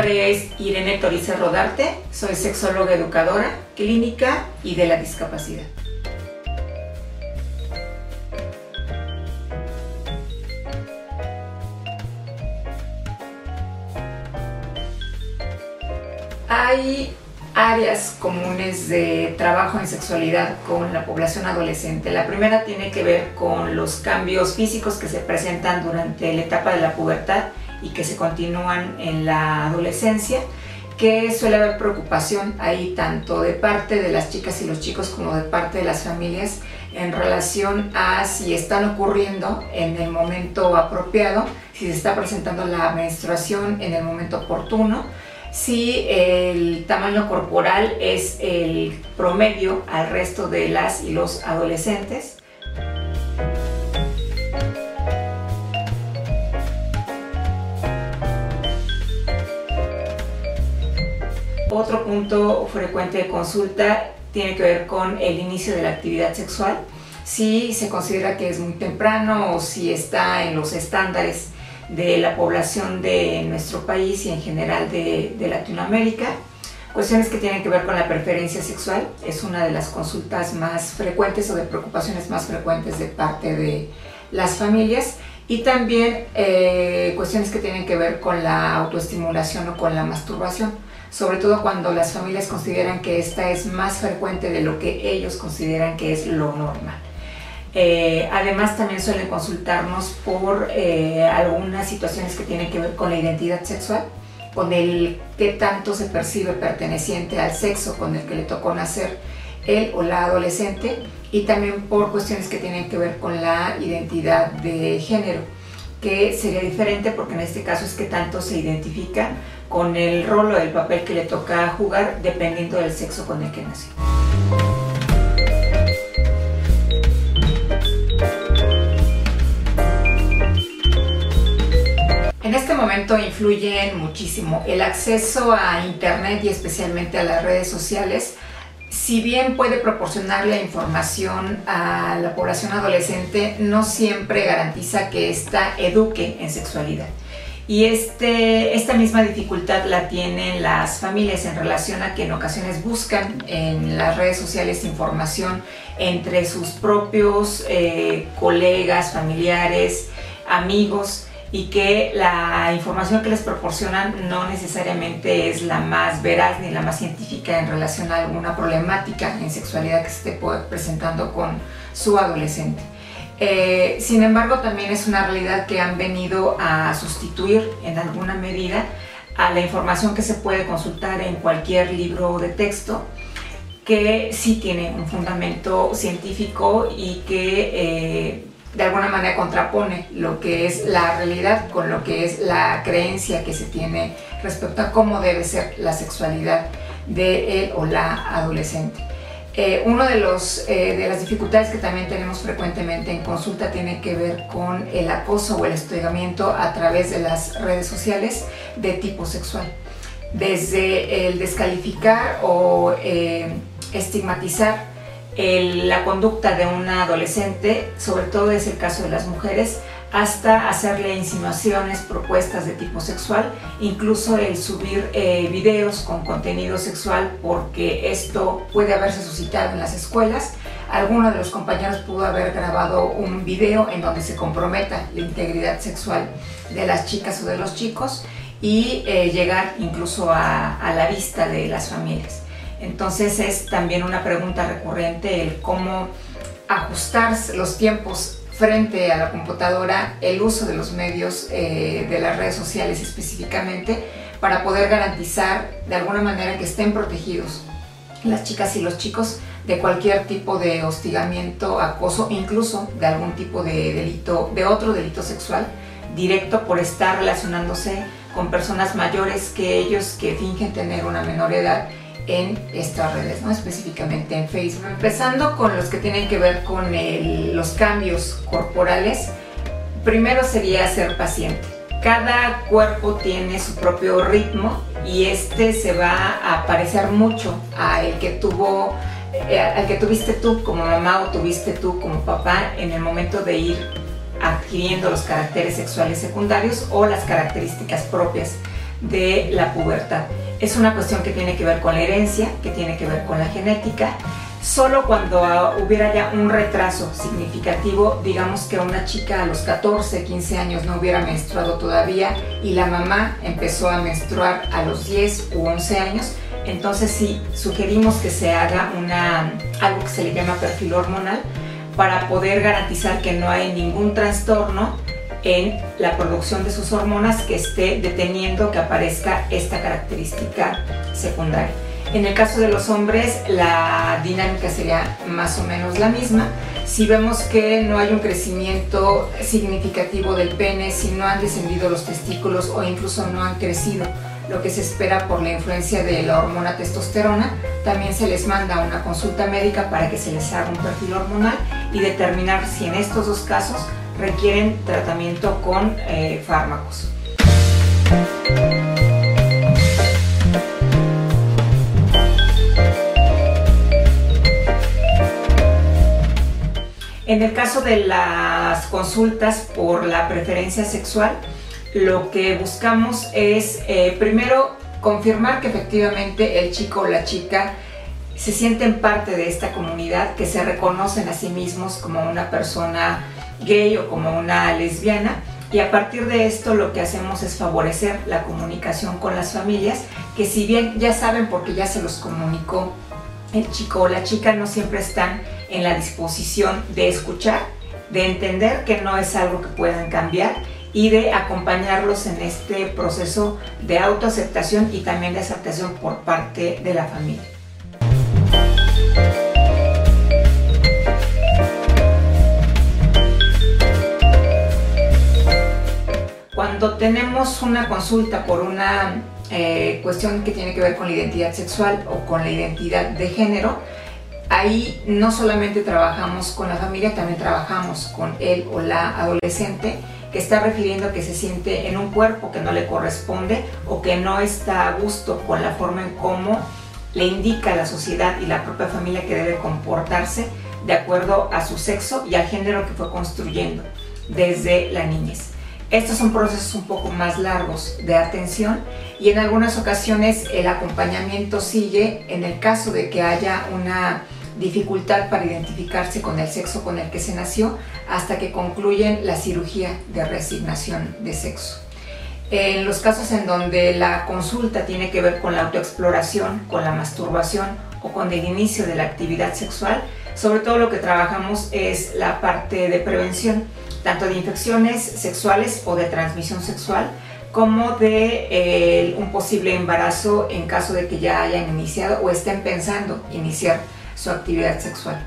nombre es Irene Torice Rodarte, soy sexóloga educadora, clínica y de la discapacidad. Hay áreas comunes de trabajo en sexualidad con la población adolescente. La primera tiene que ver con los cambios físicos que se presentan durante la etapa de la pubertad y que se continúan en la adolescencia, que suele haber preocupación ahí tanto de parte de las chicas y los chicos como de parte de las familias en relación a si están ocurriendo en el momento apropiado, si se está presentando la menstruación en el momento oportuno, si el tamaño corporal es el promedio al resto de las y los adolescentes. Otro punto frecuente de consulta tiene que ver con el inicio de la actividad sexual. Si se considera que es muy temprano o si está en los estándares de la población de nuestro país y en general de, Latinoamérica. Cuestiones que tienen que ver con la preferencia sexual es una de las consultas más frecuentes o de preocupaciones más frecuentes de parte de las familias y también eh, cuestiones que tienen que ver con la autoestimulación o con la masturbación, sobre todo cuando las familias consideran que esta es más frecuente de lo que ellos consideran que es lo normal. Eh, además también suelen consultarnos por eh, algunas situaciones que tienen que ver con la identidad sexual, con el qué tanto se percibe perteneciente al sexo con el que le tocó nacer él o la adolescente y también por cuestiones que tienen que ver con la identidad de género, que sería diferente porque en este caso es que tanto se identifica con el rol o el papel que le toca jugar dependiendo del sexo con el que nació. En este momento influyen muchísimo el acceso a Internet y especialmente a las redes sociales. Si bien puede proporcionar la información a la población adolescente, no siempre garantiza que ésta eduque en sexualidad. Y este, esta misma dificultad la tienen las familias en relación a que en ocasiones buscan en las redes sociales información entre sus propios eh, colegas, familiares, amigos y que la información que les proporcionan no necesariamente es la más veraz ni la más científica en relación a alguna problemática en sexualidad que se esté presentando con su adolescente. Eh, sin embargo, también es una realidad que han venido a sustituir en alguna medida a la información que se puede consultar en cualquier libro de texto que sí tiene un fundamento científico y que eh, de alguna manera contrapone lo que es la realidad con lo que es la creencia que se tiene respecto a cómo debe ser la sexualidad de él o la adolescente. Eh, una de, los, eh, de las dificultades que también tenemos frecuentemente en consulta tiene que ver con el acoso o el hostigamiento a través de las redes sociales de tipo sexual. Desde el descalificar o eh, estigmatizar la conducta de una adolescente, sobre todo es el caso de las mujeres, hasta hacerle insinuaciones, propuestas de tipo sexual, incluso el subir eh, videos con contenido sexual, porque esto puede haberse suscitado en las escuelas. Alguno de los compañeros pudo haber grabado un video en donde se comprometa la integridad sexual de las chicas o de los chicos y eh, llegar incluso a la vista de las familias. Entonces es también una pregunta recurrente el cómo ajustar los tiempos frente a la computadora, el uso de los medios, eh, de las redes sociales específicamente, para poder garantizar de alguna manera que estén protegidos las chicas y los chicos de cualquier tipo de hostigamiento, acoso, incluso de algún tipo de delito, de otro delito sexual directo por estar relacionándose con personas mayores que ellos que fingen tener una menor edad en estas redes, ¿no? específicamente en Facebook. Empezando con los que tienen que ver con los cambios corporales, primero sería ser paciente. Cada cuerpo tiene su propio ritmo y este se va a parecer mucho al que tuvo eh, al que tuviste tú como mamá o tuviste tú como papá en el momento de ir adquiriendo los caracteres sexuales secundarios o las características propias de la pubertad. Es una cuestión que tiene que ver con la herencia, que tiene que ver con la genética. Solo cuando hubiera ya un retraso significativo, digamos que una chica a los 14, 15 años no hubiera menstruado todavía y la mamá empezó a menstruar a los 10 u 11 años, entonces sí sugerimos que se haga una, algo que se le llama perfil hormonal para poder garantizar que no hay ningún trastorno en la producción de sus hormonas que esté deteniendo que aparezca esta característica secundaria. En el caso de los hombres, la dinámica sería más o menos la misma. Si vemos que no hay un crecimiento significativo del pene, si no han descendido los testículos o incluso no han crecido lo que se espera por la influencia de la hormona testosterona, también se les manda una consulta médica para que se les haga un perfil hormonal y determinar si en estos dos casos requieren tratamiento con eh, fármacos. En el caso de las consultas por la preferencia sexual, lo que buscamos es eh, primero confirmar que efectivamente el chico o la chica se sienten parte de esta comunidad, que se reconocen a sí mismos como una persona gay o como una lesbiana. Y a partir de esto lo que hacemos es favorecer la comunicación con las familias, que si bien ya saben porque ya se los comunicó el chico o la chica, no siempre están en la disposición de escuchar, de entender que no es algo que puedan cambiar y de acompañarlos en este proceso de autoaceptación y también de aceptación por parte de la familia. Cuando tenemos una consulta por una eh, cuestión que tiene que ver con la identidad sexual o con la identidad de género, ahí no solamente trabajamos con la familia, también trabajamos con él o la adolescente que está refiriendo que se siente en un cuerpo que no le corresponde o que no está a gusto con la forma en cómo le indica la sociedad y la propia familia que debe comportarse de acuerdo a su sexo y al género que fue construyendo desde la niñez. Estos son procesos un poco más largos de atención y en algunas ocasiones el acompañamiento sigue en el caso de que haya una dificultad para identificarse con el sexo con el que se nació hasta que concluyen la cirugía de reasignación de sexo. En los casos en donde la consulta tiene que ver con la autoexploración, con la masturbación o con el inicio de la actividad sexual, sobre todo lo que trabajamos es la parte de prevención tanto de infecciones sexuales o de transmisión sexual, como de eh, un posible embarazo en caso de que ya hayan iniciado o estén pensando iniciar su actividad sexual.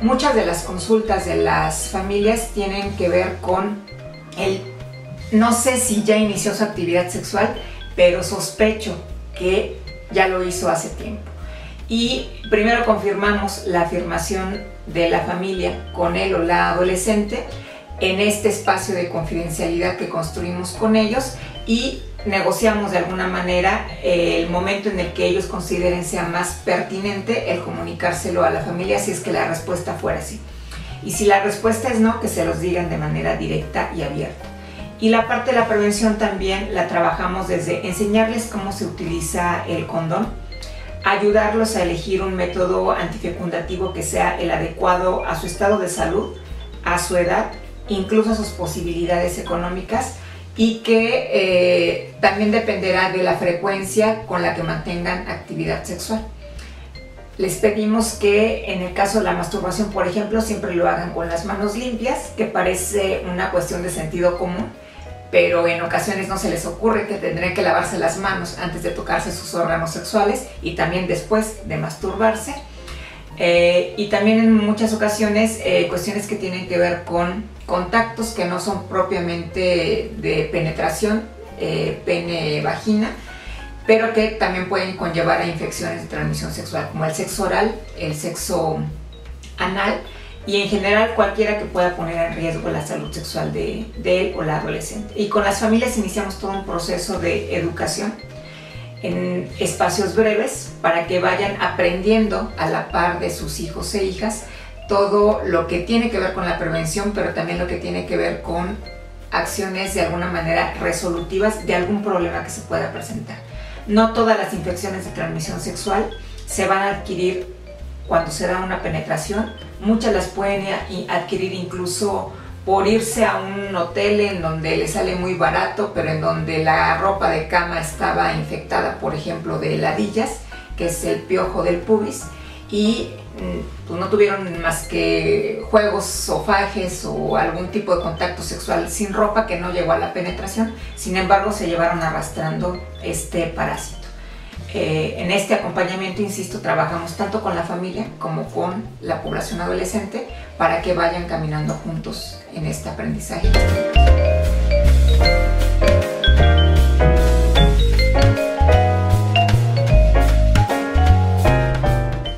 Muchas de las consultas de las familias tienen que ver con el no sé si ya inició su actividad sexual, pero sospecho que ya lo hizo hace tiempo. Y primero confirmamos la afirmación de la familia con él o la adolescente en este espacio de confidencialidad que construimos con ellos y negociamos de alguna manera eh, el momento en el que ellos consideren sea más pertinente el comunicárselo a la familia si es que la respuesta fuera así. Y si la respuesta es no, que se los digan de manera directa y abierta. Y la parte de la prevención también la trabajamos desde enseñarles cómo se utiliza el condón, ayudarlos a elegir un método antifecundativo que sea el adecuado a su estado de salud, a su edad, incluso a sus posibilidades económicas y que eh, también dependerá de la frecuencia con la que mantengan actividad sexual. Les pedimos que en el caso de la masturbación, por ejemplo, siempre lo hagan con las manos limpias, que parece una cuestión de sentido común, pero en ocasiones no se les ocurre que tendrían que lavarse las manos antes de tocarse sus órganos sexuales y también después de masturbarse. Eh, y también en muchas ocasiones eh, cuestiones que tienen que ver con contactos que no son propiamente de penetración, eh, pene-vagina, pero que también pueden conllevar a infecciones de transmisión sexual, como el sexo oral, el sexo anal y en general cualquiera que pueda poner en riesgo la salud sexual de, él o la adolescente. Y con las familias iniciamos todo un proceso de educación en espacios breves para que vayan aprendiendo a la par de sus hijos e hijas todo lo que tiene que ver con la prevención, pero también lo que tiene que ver con acciones de alguna manera resolutivas de algún problema que se pueda presentar. No todas las infecciones de transmisión sexual se van a adquirir cuando se da una penetración, muchas las pueden adquirir incluso por irse a un hotel en donde le sale muy barato, pero en donde la ropa de cama estaba infectada, por ejemplo, de heladillas, que es el piojo del pubis, y mm, pues, no tuvieron más que juegos, sofajes o algún tipo de contacto sexual sin ropa que no llegó a la penetración, sin embargo se llevaron arrastrando este parásito. En este acompañamiento, insisto, trabajamos tanto con la familia como con la población adolescente para que vayan caminando juntos en este aprendizaje.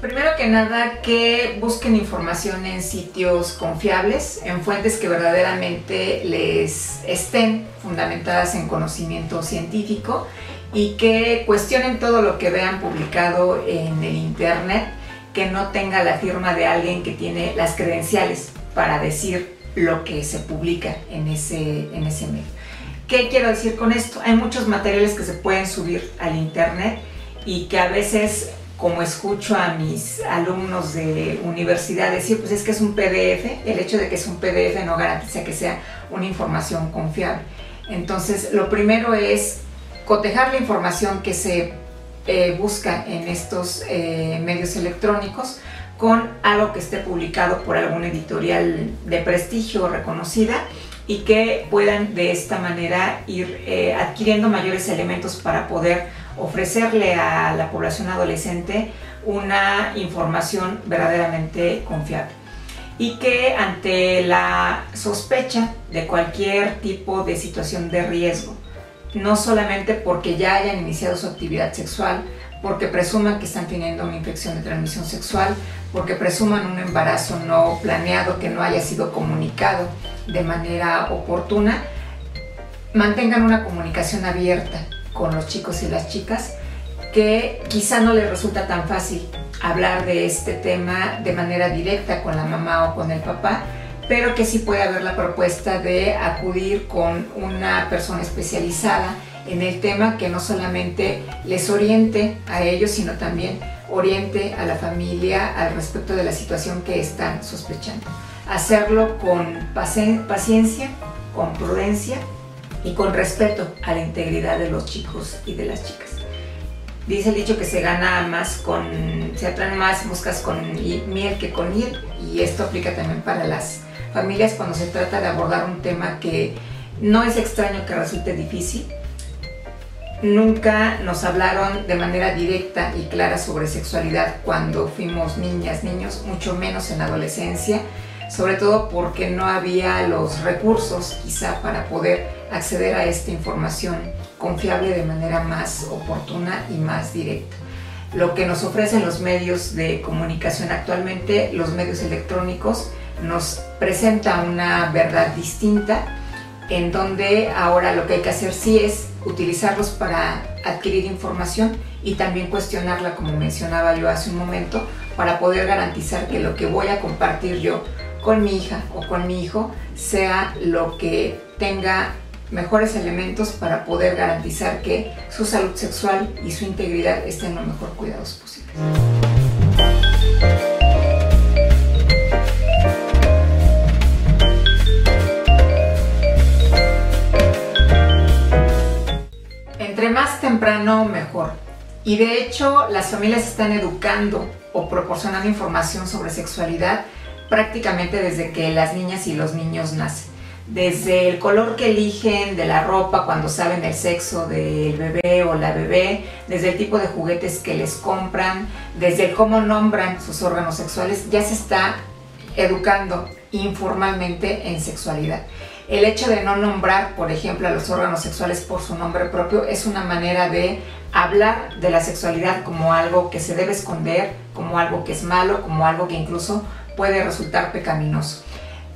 Primero que nada, que busquen información en sitios confiables, en fuentes que verdaderamente les estén fundamentadas en conocimiento científico y que cuestionen todo lo que vean publicado en el Internet, que no tenga la firma de alguien que tiene las credenciales para decir lo que se publica en ese, en ese medio. ¿Qué quiero decir con esto? Hay muchos materiales que se pueden subir al Internet y que a veces, como escucho a mis alumnos de universidad decir, pues es que es un PDF, el hecho de que es un PDF no garantiza que sea una información confiable. Entonces, lo primero es cotejar la información que se eh, busca en estos eh, medios electrónicos con algo que esté publicado por alguna editorial de prestigio reconocida y que puedan de esta manera ir eh, adquiriendo mayores elementos para poder ofrecerle a la población adolescente una información verdaderamente confiable. Y que ante la sospecha de cualquier tipo de situación de riesgo no solamente porque ya hayan iniciado su actividad sexual, porque presuman que están teniendo una infección de transmisión sexual, porque presuman un embarazo no planeado que no haya sido comunicado de manera oportuna, mantengan una comunicación abierta con los chicos y las chicas que quizá no les resulta tan fácil hablar de este tema de manera directa con la mamá o con el papá, pero que sí puede haber la propuesta de acudir con una persona especializada en el tema que no solamente les oriente a ellos, sino también oriente a la familia al respecto de la situación que están sospechando. Hacerlo con paciencia, con prudencia y con respeto a la integridad de los chicos y de las chicas. Dice el dicho que se gana más con, se atraen más moscas con miel que con miel y esto aplica también para las familias cuando se trata de abordar un tema que no es extraño que resulte difícil. Nunca nos hablaron de manera directa y clara sobre sexualidad cuando fuimos niñas, niños, mucho menos en la adolescencia, sobre todo porque no había los recursos quizá para poder acceder a esta información confiable de manera más oportuna y más directa. Lo que nos ofrecen los medios de comunicación actualmente, los medios electrónicos, nos presenta una verdad distinta en donde ahora lo que hay que hacer sí es utilizarlos para adquirir información y también cuestionarla, como mencionaba yo hace un momento, para poder garantizar que lo que voy a compartir yo con mi hija o con mi hijo sea lo que tenga mejores elementos para poder garantizar que su salud sexual y su integridad estén lo mejor cuidados más temprano, mejor. Y de hecho, las familias están educando o proporcionando información sobre sexualidad prácticamente desde que las niñas y los niños nacen. Desde el color que eligen de la ropa cuando saben el sexo del bebé o la bebé, desde el tipo de juguetes que les compran, desde el cómo nombran sus órganos sexuales, ya se está educando informalmente en sexualidad. El hecho de no nombrar, por ejemplo, a los órganos sexuales por su nombre propio es una manera de hablar de la sexualidad como algo que se debe esconder, como algo que es malo, como algo que incluso puede resultar pecaminoso.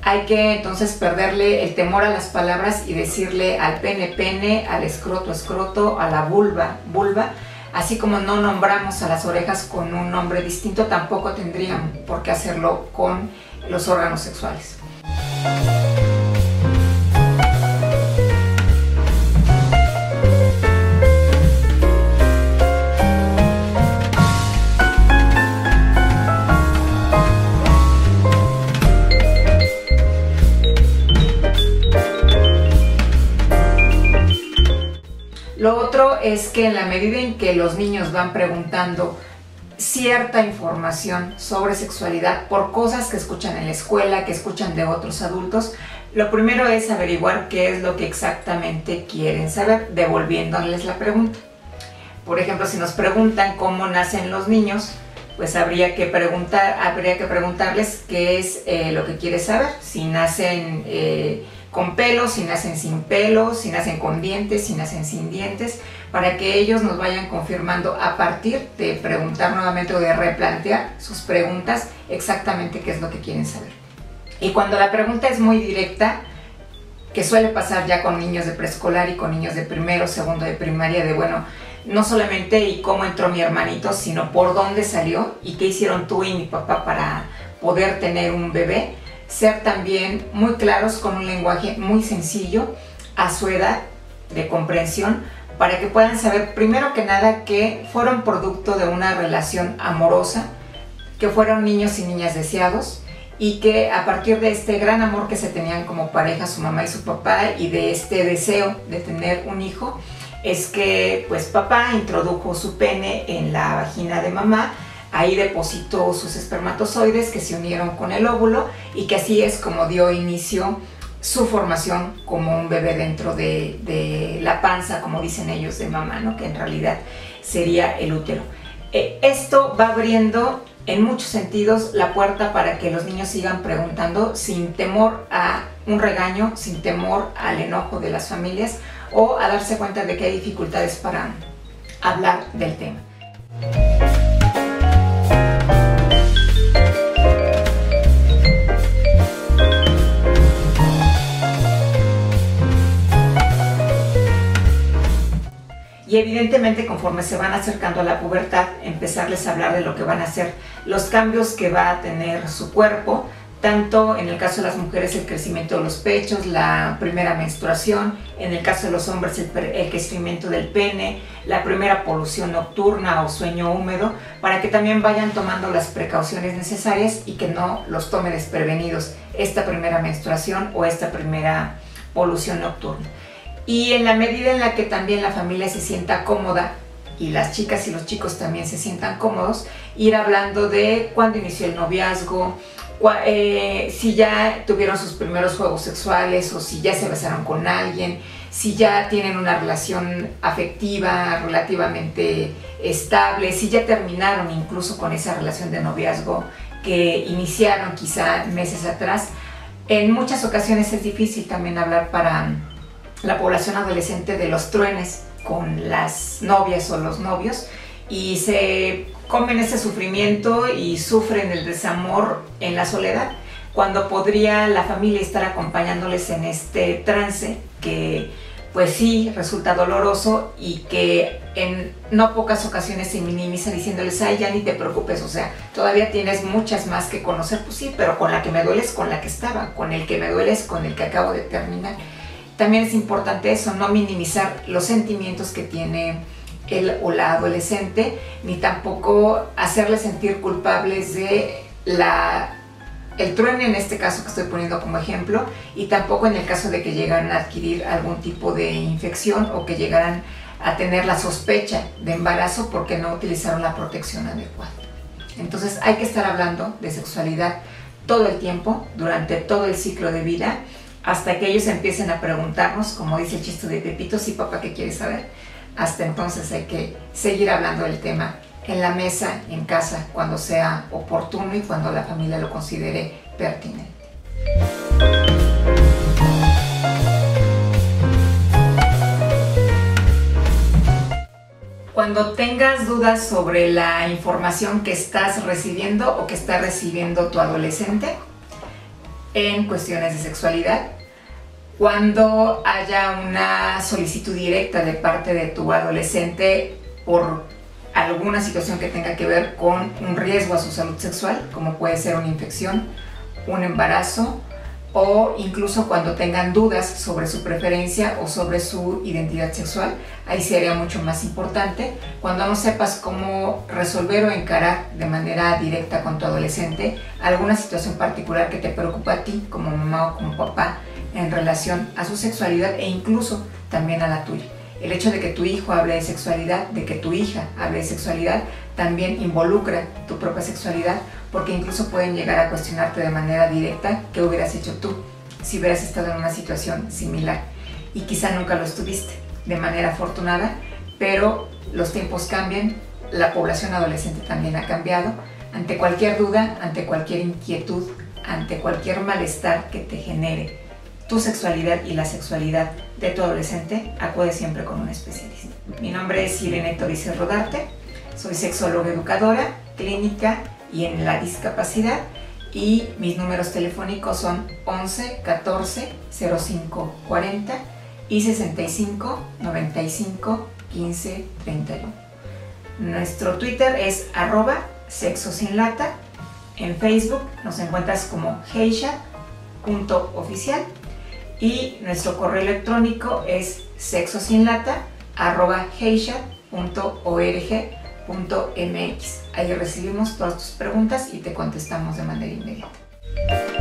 Hay que entonces perderle el temor a las palabras y decirle al pene pene, al escroto escroto, a la vulva vulva, Así como no nombramos a las orejas con un nombre distinto, tampoco tendrían por qué hacerlo con los órganos sexuales. Es que en la medida en que los niños van preguntando cierta información sobre sexualidad por cosas que escuchan en la escuela, que escuchan de otros adultos, lo primero es averiguar qué es lo que exactamente quieren saber, devolviéndoles la pregunta. Por ejemplo, si nos preguntan cómo nacen los niños, pues habría que, preguntar, habría que preguntarles qué es eh, lo que quiere saber, si nacen... Eh, con pelos, si nacen sin pelos, si nacen con dientes, si nacen sin dientes, para que ellos nos vayan confirmando a partir de preguntar nuevamente o de replantear sus preguntas exactamente qué es lo que quieren saber. Y cuando la pregunta es muy directa, que suele pasar ya con niños de preescolar y con niños de primero, segundo de primaria, de bueno, no solamente y cómo entró mi hermanito, sino por dónde salió y qué hicieron tú y mi papá para poder tener un bebé ser también muy claros con un lenguaje muy sencillo a su edad de comprensión para que puedan saber primero que nada que fueron producto de una relación amorosa, que fueron niños y niñas deseados y que a partir de este gran amor que se tenían como pareja su mamá y su papá y de este deseo de tener un hijo, es que pues papá introdujo su pene en la vagina de mamá Ahí depositó sus espermatozoides que se unieron con el óvulo y que así es como dio inicio su formación como un bebé dentro de, la panza, como dicen ellos, de mamá, ¿no? que en realidad sería el útero. Eh, esto va abriendo en muchos sentidos la puerta para que los niños sigan preguntando sin temor a un regaño, sin temor al enojo de las familias o a darse cuenta de que hay dificultades para hablar del tema. Y evidentemente conforme se van acercando a la pubertad, empezarles a hablar de lo que van a ser los cambios que va a tener su cuerpo, tanto en el caso de las mujeres el crecimiento de los pechos, la primera menstruación, en el caso de los hombres el, crecimiento del pene, la primera polución nocturna o sueño húmedo, para que también vayan tomando las precauciones necesarias y que no los tome desprevenidos esta primera menstruación o esta primera polución nocturna. Y en la medida en la que también la familia se sienta cómoda y las chicas y los chicos también se sientan cómodos, ir hablando de cuándo inició el noviazgo, eh, si ya tuvieron sus primeros juegos sexuales o si ya se besaron con alguien, si ya tienen una relación afectiva relativamente estable, si ya terminaron incluso con esa relación de noviazgo que iniciaron quizá meses atrás. En muchas ocasiones es difícil también hablar para la población adolescente de los truenes con las novias o los novios y se comen ese sufrimiento y sufren el desamor en la soledad, cuando podría la familia estar acompañándoles en este trance que pues sí resulta doloroso y que en no pocas ocasiones se minimiza diciéndoles, ay, ya ni te preocupes, o sea, todavía tienes muchas más que conocer, pues sí, pero con la que me duele es con la que estaba, con el que me duele es con el que acabo de terminar también es importante eso, no minimizar los sentimientos que tiene el o la adolescente, ni tampoco hacerle sentir culpables de la el truene en este caso que estoy poniendo como ejemplo, y tampoco en el caso de que llegaran a adquirir algún tipo de infección o que llegaran a tener la sospecha de embarazo porque no utilizaron la protección adecuada. Entonces hay que estar hablando de sexualidad todo el tiempo, durante todo el ciclo de vida, hasta que ellos empiecen a preguntarnos, como dice el chiste de Pepito, sí papá, ¿qué quieres saber? Hasta entonces hay que seguir hablando del tema en la mesa, en casa, cuando sea oportuno y cuando la familia lo considere pertinente. Cuando tengas dudas sobre la información que estás recibiendo o que está recibiendo tu adolescente, en cuestiones de sexualidad. Cuando haya una solicitud directa de parte de tu adolescente por alguna situación que tenga que ver con un riesgo a su salud sexual, como puede ser una infección, un embarazo o incluso cuando tengan dudas sobre su preferencia o sobre su identidad sexual, ahí sería mucho más importante. Cuando no sepas cómo resolver o encarar de manera directa con tu adolescente alguna situación particular que te preocupa a ti como mamá o como papá en relación a su sexualidad e incluso también a la tuya. El hecho de que tu hijo hable de sexualidad, de que tu hija hable de sexualidad, también involucra tu propia sexualidad, porque incluso pueden llegar a cuestionarte de manera directa qué hubieras hecho tú si hubieras estado en una situación similar. Y quizá nunca lo estuviste de manera afortunada, pero los tiempos cambian, la población adolescente también ha cambiado. Ante cualquier duda, ante cualquier inquietud, ante cualquier malestar que te genere tu sexualidad y la sexualidad de tu adolescente, acude siempre con un especialista. Mi nombre es Irene Torices Rodarte, soy sexóloga educadora, clínica y en la discapacidad y mis números telefónicos son 11 14 05 40 y 65 95 15 31. Nuestro Twitter es arroba sexo sin lata. En Facebook nos encuentras como heisha.oficial y nuestro correo electrónico es Punto mx Ahí recibimos todas tus preguntas y te contestamos de manera inmediata.